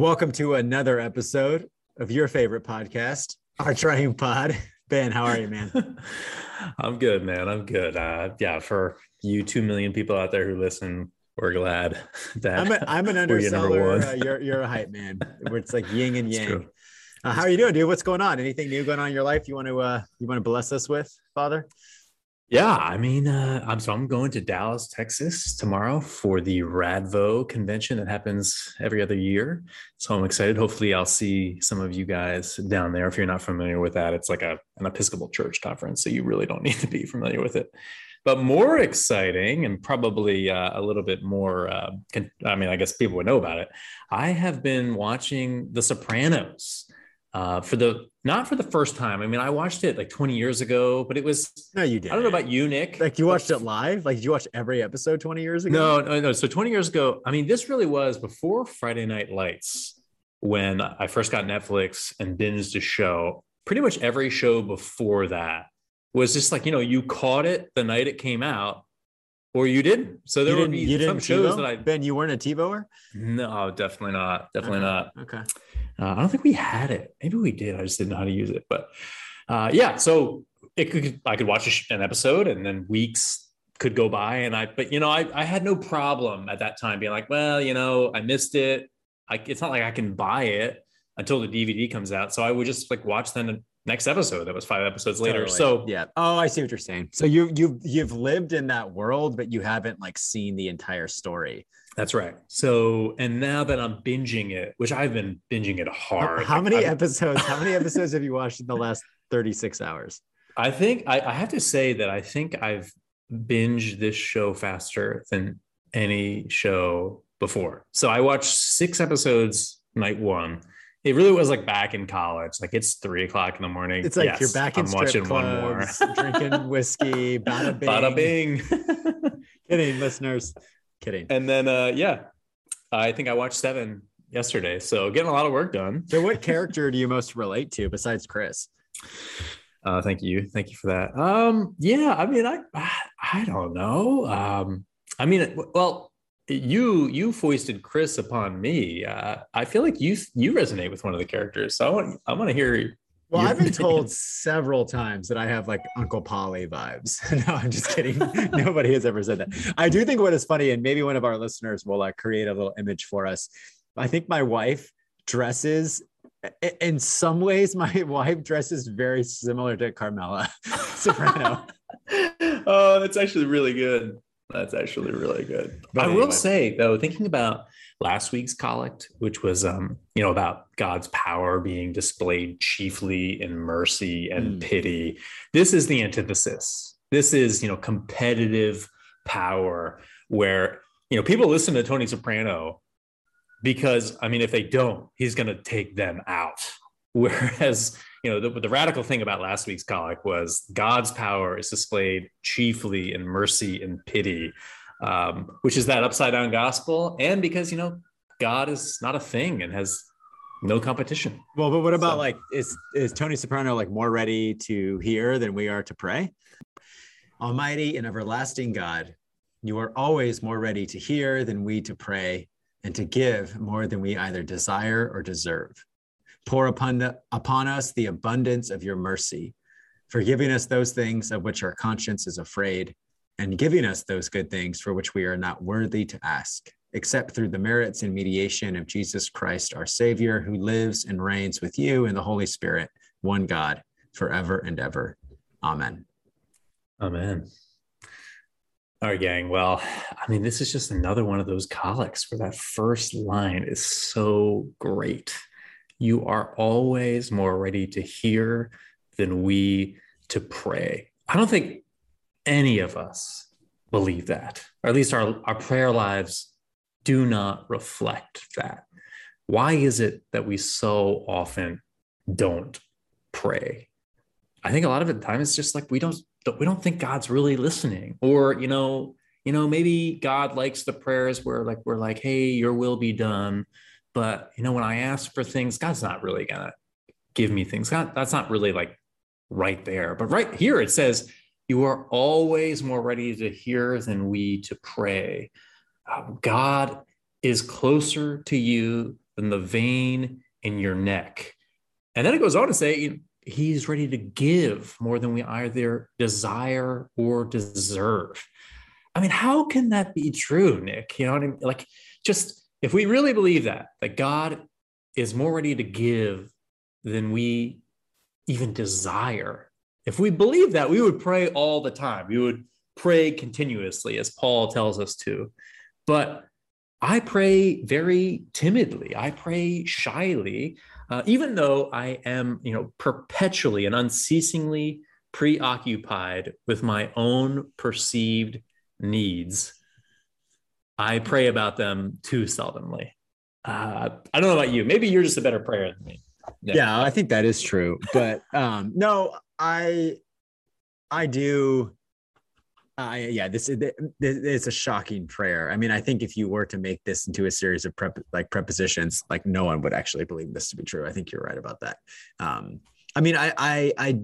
Welcome to another episode of your favorite podcast, our Triune Pod. Ben, how are you, man? I'm good, man. I'm good. Uh, yeah, for you two million people out there who listen, we're glad that I'm, a, I'm an underseller. Uh, you're you're a hype man. Where it's like yin and yang. Uh, how are you doing, dude? What's going on? Anything new going on in your life? You want to uh, you want to bless us with, Father? Yeah, I mean, uh, I'm so I'm going to Dallas, Texas tomorrow for the Radvo convention that happens every other year. So I'm excited. Hopefully, I'll see some of you guys down there. If you're not familiar with that, it's like a an Episcopal Church conference, so you really don't need to be familiar with it. But more exciting and probably uh, a little bit more, uh, con- I mean, I guess people would know about it. I have been watching The Sopranos uh, for the not for the first time. I mean, I watched it like 20 years ago, but it was no, you did. I don't know about you, Nick. Like you watched it live? Like did you watched every episode 20 years ago? No, no, no. So 20 years ago, I mean, this really was before Friday Night Lights when I first got Netflix and binged a show. Pretty much every show before that was just like you know you caught it the night it came out or you didn't. So there would be some shows that I Ben, you weren't a TiVoer? No, definitely not. Definitely okay. not. Okay. Uh, I don't think we had it. Maybe we did. I just didn't know how to use it. But uh, yeah, so it could I could watch an episode and then weeks could go by and I but you know I I had no problem at that time being like, well, you know, I missed it. I, it's not like I can buy it until the DVD comes out. So I would just like watch then next episode that was five episodes later. Totally. so yeah. Oh i see what you're saying. So you you've you've lived in that world but you haven't like seen the entire story. That's right. So and now that i'm binging it which i've been binging it hard. How, how many I've, episodes how many episodes have you watched in the last 36 hours? I think I, I have to say that i think i've binged this show faster than any show before. So i watched six episodes night one it really was like back in college. Like it's three o'clock in the morning. It's like yes, you're back in I'm watching clubs, one more, drinking whiskey, bada bing. Bada bing. Kidding, listeners. Kidding. And then, uh, yeah, I think I watched seven yesterday. So getting a lot of work done. So, what character do you most relate to besides Chris? Uh, thank you, thank you for that. Um, yeah, I mean, I, I don't know. Um, I mean, well, you you foisted Chris upon me. Uh, I feel like you you resonate with one of the characters, so I want I want to hear. Well, I've been told several times that I have like Uncle Paulie vibes. no, I'm just kidding. Nobody has ever said that. I do think what is funny, and maybe one of our listeners will like create a little image for us. I think my wife dresses in some ways my wife dresses very similar to Carmela Soprano. oh, that's actually really good. That's actually really good. But I anyway. will say though, thinking about last week's collect, which was um, you know, about God's power being displayed chiefly in mercy and mm. pity. This is the antithesis. This is, you know, competitive power where, you know, people listen to Tony Soprano because I mean, if they don't, he's going to take them out. Whereas you know, the, the radical thing about last week's collect was God's power is displayed chiefly in mercy and pity, um, which is that upside down gospel. And because, you know, God is not a thing and has no competition. Well, but what about so, like, is, is Tony Soprano like more ready to hear than we are to pray? Almighty and everlasting God, you are always more ready to hear than we to pray and to give more than we either desire or deserve. Pour upon, upon us the abundance of your mercy, forgiving us those things of which our conscience is afraid, and giving us those good things for which we are not worthy to ask, except through the merits and mediation of Jesus Christ, our Savior, who lives and reigns with you in the Holy Spirit, one God, forever and ever. Amen. Amen. All right, gang. Well, I mean, this is just another one of those collects where that first line is so great you are always more ready to hear than we to pray. I don't think any of us believe that, or at least our, our prayer lives do not reflect that. Why is it that we so often don't pray? I think a lot of the time it's just like we don't we don't think God's really listening, or you know, you know, maybe God likes the prayers where like we're like, hey, your will be done. But you know, when I ask for things, God's not really gonna give me things. God, that's not really like right there. But right here it says, you are always more ready to hear than we to pray. Uh, God is closer to you than the vein in your neck. And then it goes on to say, He's ready to give more than we either desire or deserve. I mean, how can that be true, Nick? You know what I mean? Like, just if we really believe that, that God is more ready to give than we even desire. If we believe that, we would pray all the time. We would pray continuously, as Paul tells us to. But I pray very timidly. I pray shyly, uh, even though I am, you know, perpetually and unceasingly preoccupied with my own perceived needs. I pray about them too seldomly. Uh, I don't know about you. Maybe you're just a better prayer than me. Yeah. yeah, I think that is true. But um, no, I I do. I yeah, this is it's a shocking prayer. I mean, I think if you were to make this into a series of prep like prepositions, like no one would actually believe this to be true. I think you're right about that. Um, I mean, I I I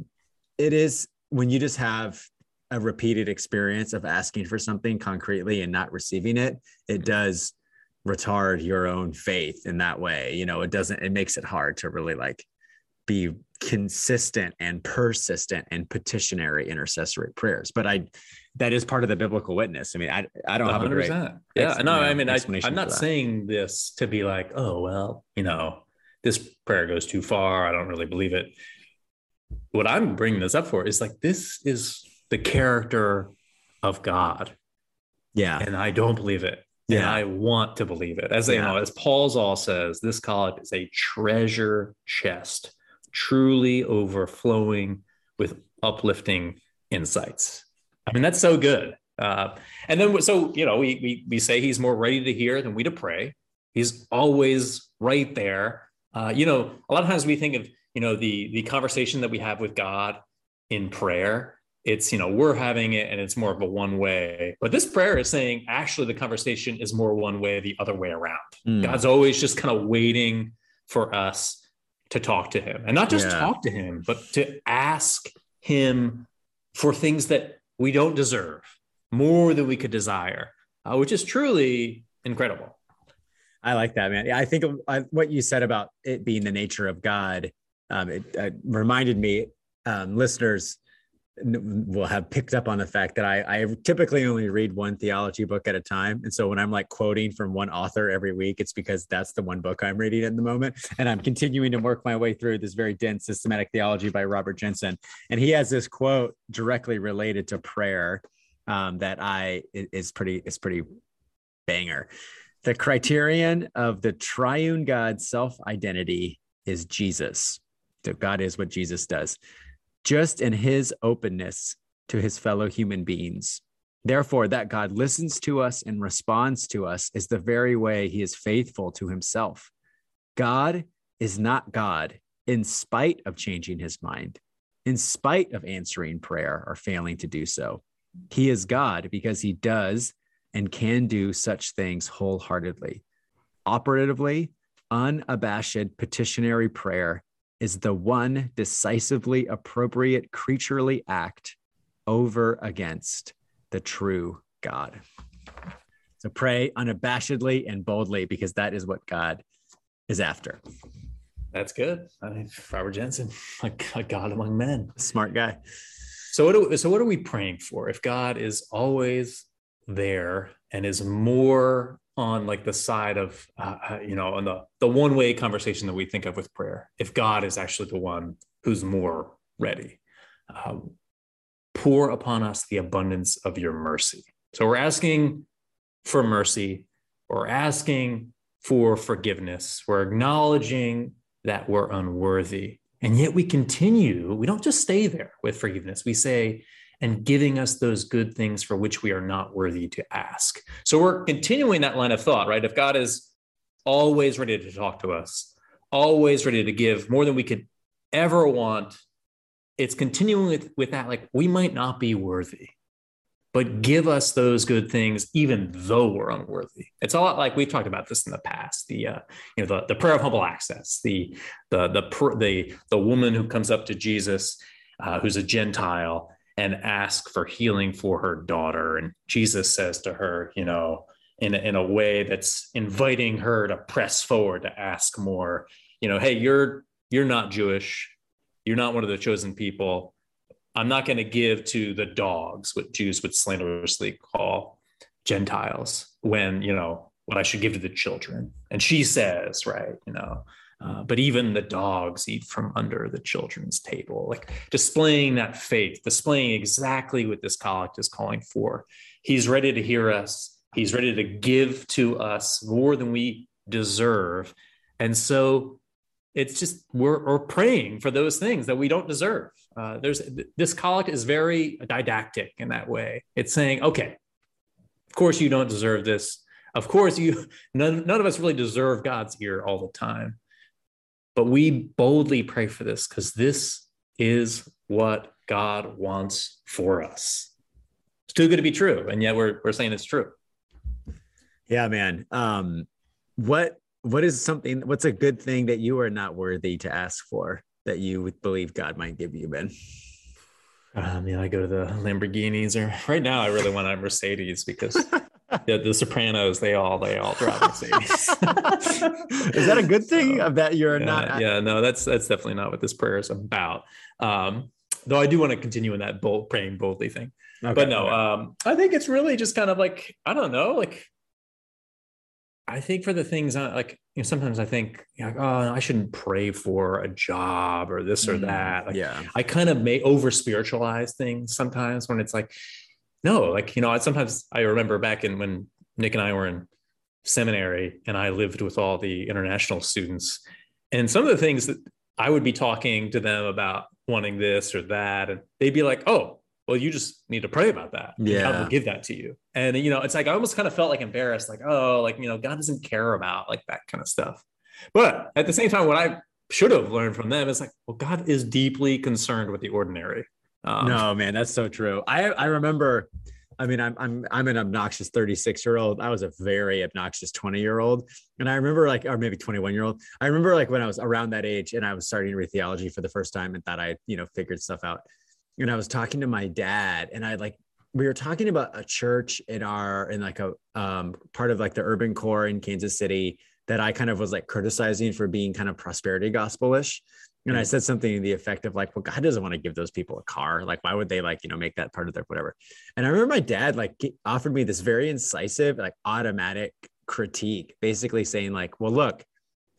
it is when you just have a repeated experience of asking for something concretely and not receiving it, it mm-hmm. does retard your own faith in that way you know it doesn't it makes it hard to really like be consistent and persistent and petitionary intercessory prayers. But i that is part of the biblical witness. I mean i i don't 100%. have a great yeah no i mean I, i'm not saying this to be like oh well you know this prayer goes too far i don't really believe it. What i'm bringing this up for is like this is the character of god yeah and i don't believe it yeah. And I want to believe it. As yeah. you know, as Paul Zahl says, this collect is a treasure chest, truly overflowing with uplifting insights. I mean, that's so good. Uh, and then, so you know, we, we we say he's more ready to hear than we to pray. He's always right there. Uh, you know, a lot of times we think of you know the the conversation that we have with God in prayer it's you know we're having it and it's more of a one way but this prayer is saying actually the conversation is more one way the other way around mm. god's always just kind of waiting for us to talk to him and not just yeah. talk to him but to ask him for things that we don't deserve more than we could desire uh, which is truly incredible i like that man yeah i think I, what you said about it being the nature of god um, it, it reminded me um, listeners will have picked up on the fact that I, I typically only read one theology book at a time. And so when I'm like quoting from one author every week, it's because that's the one book I'm reading at the moment. And I'm continuing to work my way through this very dense systematic theology by Robert Jenson. And he has this quote directly related to prayer um, that I is pretty is pretty banger. The criterion of the triune God self identity is Jesus. So God is what Jesus does just in his openness to his fellow human beings. Therefore, that God listens to us and responds to us is the very way he is faithful to himself. God is not God in spite of changing his mind, in spite of answering prayer or failing to do so. He is God because he does and can do such things wholeheartedly. Operatively, unabashed petitionary prayer is the one decisively appropriate creaturely act over against the true God. So pray unabashedly and boldly because that is what God is after. That's good. I mean, Robert Jenson, a, a God among men, smart guy. So what? Do, so what are we praying for? If God is always there and is more on like the side of uh, uh, you know on the the one way conversation that we think of with prayer if god is actually the one who's more ready um, pour upon us the abundance of your mercy. So we're asking for mercy we're asking for forgiveness we're acknowledging that we're unworthy and yet we continue we don't just stay there with forgiveness. We say and giving us those good things for which we are not worthy to ask. So we're continuing that line of thought, right? If God is always ready to talk to us, always ready to give more than we could ever want, it's continuing with, with that, like we might not be worthy but give us those good things even though we're unworthy it's a lot like we've talked about this in the past the uh, you know the, the prayer of humble access the the the the, the woman who comes up to jesus uh, who's a gentile and ask for healing for her daughter. And jesus says to her you know in a, in a way that's inviting her to press forward to ask more you know hey you're you're not jewish. You're not one of the chosen people. I'm not going to give to the dogs, what Jews would slanderously call Gentiles, when, you know, what I should give to the children. And she says, right, you know, uh, but even the dogs eat from under the children's table, like displaying that faith, displaying exactly what this collect is calling for. He's ready to hear us, he's ready to give to us more than we deserve. And so it's just we're, we're praying for those things that we don't deserve. Uh, there's this collect is very didactic in that way. It's saying, okay, of course you don't deserve this. Of course you none, none of us really deserve God's ear all the time. But we boldly pray for this because this is what God wants for us. It's too good to be true, and yet we're we're saying it's true. Yeah, man. Um, what what is something what's a good thing that you are not worthy to ask for that you would believe god might give you ben I mean, I go to the Lamborghinis, or right now, I really want a Mercedes because the, the Sopranos they all they all drive Mercedes. is that a good thing? So, that you're yeah, not. Yeah, no, that's that's definitely not what this prayer is about. Um, though I do want to continue in that bold praying boldly thing. Okay, but no, okay. um, I think it's really just kind of like I don't know, like I think for the things I, like you know, sometimes I think like, oh, I shouldn't pray for a job or this or mm, that. Like, yeah, I kind of may over spiritualize things sometimes when it's like, no, like you know, I sometimes I remember back in when Nick and I were in seminary and I lived with all the international students, and some of the things that I would be talking to them about wanting this or that, and they'd be like, oh, well, you just need to pray about that. Yeah. God will give that to you. And, you know, it's like, I almost kind of felt like embarrassed, like, oh, like, you know, God doesn't care about like that kind of stuff. But at the same time, what I should have learned from them is like, well, God is deeply concerned with the ordinary. Um, no, man, that's so true. I, I remember, I mean, I'm, I'm, I'm an obnoxious 36 year old. I was a very obnoxious 20 year old. And I remember like, or maybe 21 year old. I remember like when I was around that age and I was starting to read theology for the first time and thought I, you know, figured stuff out and I was talking to my dad, and I like we were talking about a church in our in like a um, part of like the urban core in Kansas City that I kind of was like criticizing for being kind of prosperity gospelish. And I mm. said something to the effect of like, well, God doesn't want to give those people a car. Like, why would they like, you know, make that part of their whatever? And I remember my dad like offered me this very incisive, like automatic critique, basically saying, like, well, look,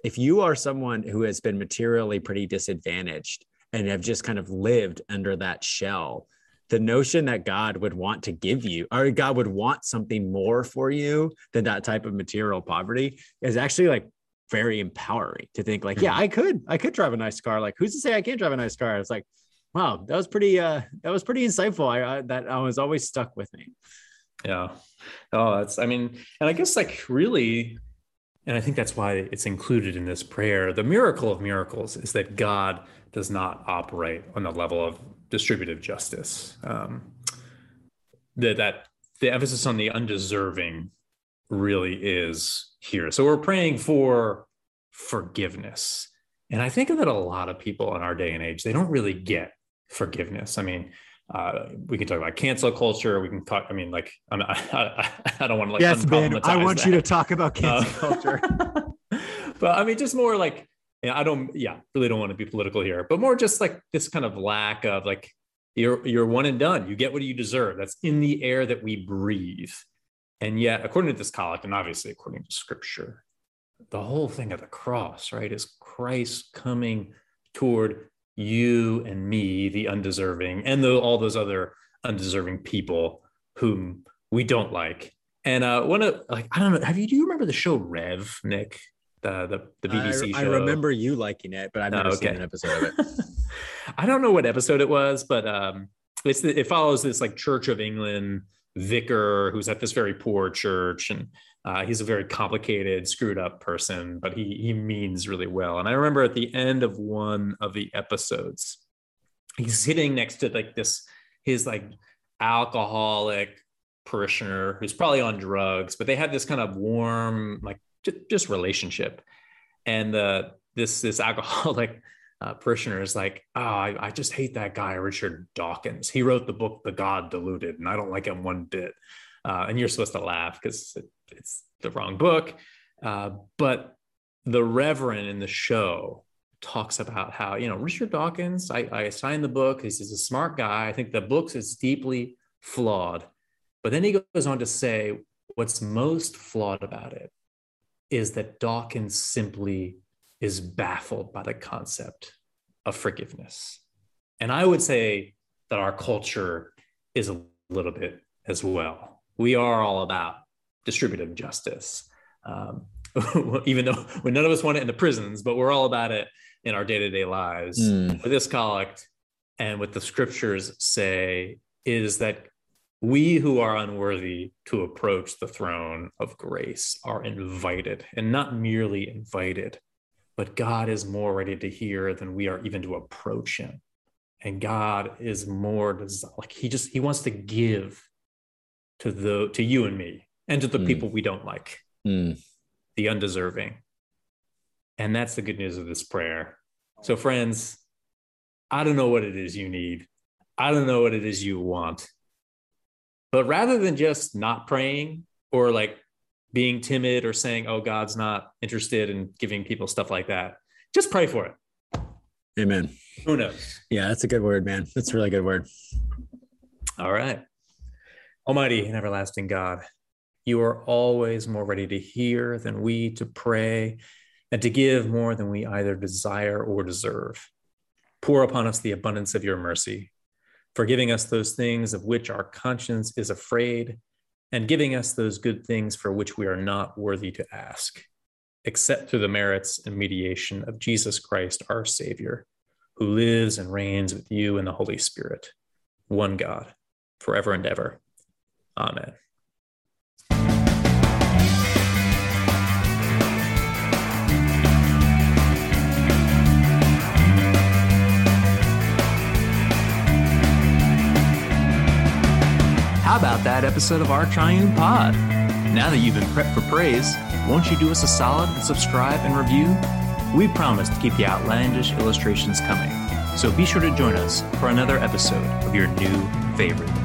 if you are someone who has been materially pretty disadvantaged and have just kind of lived under that shell the notion that God would want to give you or God would want something more for you than that type of material poverty is actually like very empowering to think like, yeah, mm-hmm. I could, I could drive a nice car. Like, who's to say I can't drive a nice car? It's like, wow, that was pretty, uh, that was pretty insightful. I, I that I was always stuck with me. Yeah. Oh, that's, I mean, and I guess like really, and I think that's why it's included in this prayer. The miracle of miracles is that God does not operate on the level of distributive justice. Um, that that the emphasis on the undeserving really is here. So we're praying for forgiveness, and I think that a lot of people in our day and age they don't really get forgiveness. I mean. Uh, we can talk about cancel culture. We can talk. I mean, like, I'm, I, I, I don't want to like. Yes, Ben. I want that. you to talk about cancel uh, culture. but I mean, just more like and I don't, yeah, really don't want to be political here, but more just like this kind of lack of like you're you're one and done. You get what you deserve. That's in the air that we breathe. And yet, according to this collect, and obviously according to scripture, the whole thing of the cross, right, is Christ coming toward you and me, the undeserving, and the, all those other undeserving people whom we don't like. And uh, one of like I don't know, have you do you remember the show Rev, Nick? the the, the BBC I, show. I remember you liking it, but I've never oh, okay. seen an episode of it. I don't know what episode it was, but um, it's, it follows this like Church of England vicar who's at this very poor church and uh, he's a very complicated screwed up person but he he means really well. And i remember at the end of one of the episodes he's sitting next to like this his like alcoholic parishioner who's probably on drugs but they had this kind of warm like just, just relationship. And uh, this this alcoholic uh, parishioner is like, oh, I, I, just hate that guy, Richard Dawkins. He wrote the book, The God Deluded, and I don't like him one bit. Uh, and you're supposed to laugh because it, it's the wrong book. Uh, but the Reverend in the show talks about how, you know, Richard Dawkins, I, I signed the book. He's, he's a smart guy. I think the book is deeply flawed. But then he goes on to say what's most flawed about it is that Dawkins simply is baffled by the concept of forgiveness. And I would say that our culture is a little bit as well. We are all about distributive justice, um, even though when none of us want it in the prisons, but we're all about it in our day to day lives. Mm. With this collect and what the scriptures say is that we who are unworthy to approach the throne of grace are invited and not merely invited, but God is more ready to hear than we are even to approach him. And God is more like he just he wants to give to the to you and me and to the mm. people we don't like, mm. the undeserving. And that's the good news of this prayer. So, friends, I don't know what it is you need. I don't know what it is you want. But rather than just not praying or like being timid or saying, oh, God's not interested in giving people stuff like that. Just pray for it. Amen. Who knows? Yeah, that's a good word, man. That's a really good word. All right. Almighty and everlasting God, you are always more ready to hear than we to pray and to give more than we either desire or deserve. Pour upon us the abundance of your mercy, forgiving us those things of which our conscience is afraid and giving us those good things for which we are not worthy to ask, except through the merits and mediation of Jesus Christ, our Savior, who lives and reigns with you in the Holy Spirit, one God, forever and ever. Amen. How about that episode of Our Triune Pod? Now that you've been prepped for praise, won't you do us a solid and subscribe and review? We promise to keep the outlandish illustrations coming. So be sure to join us for another episode of your new favorite.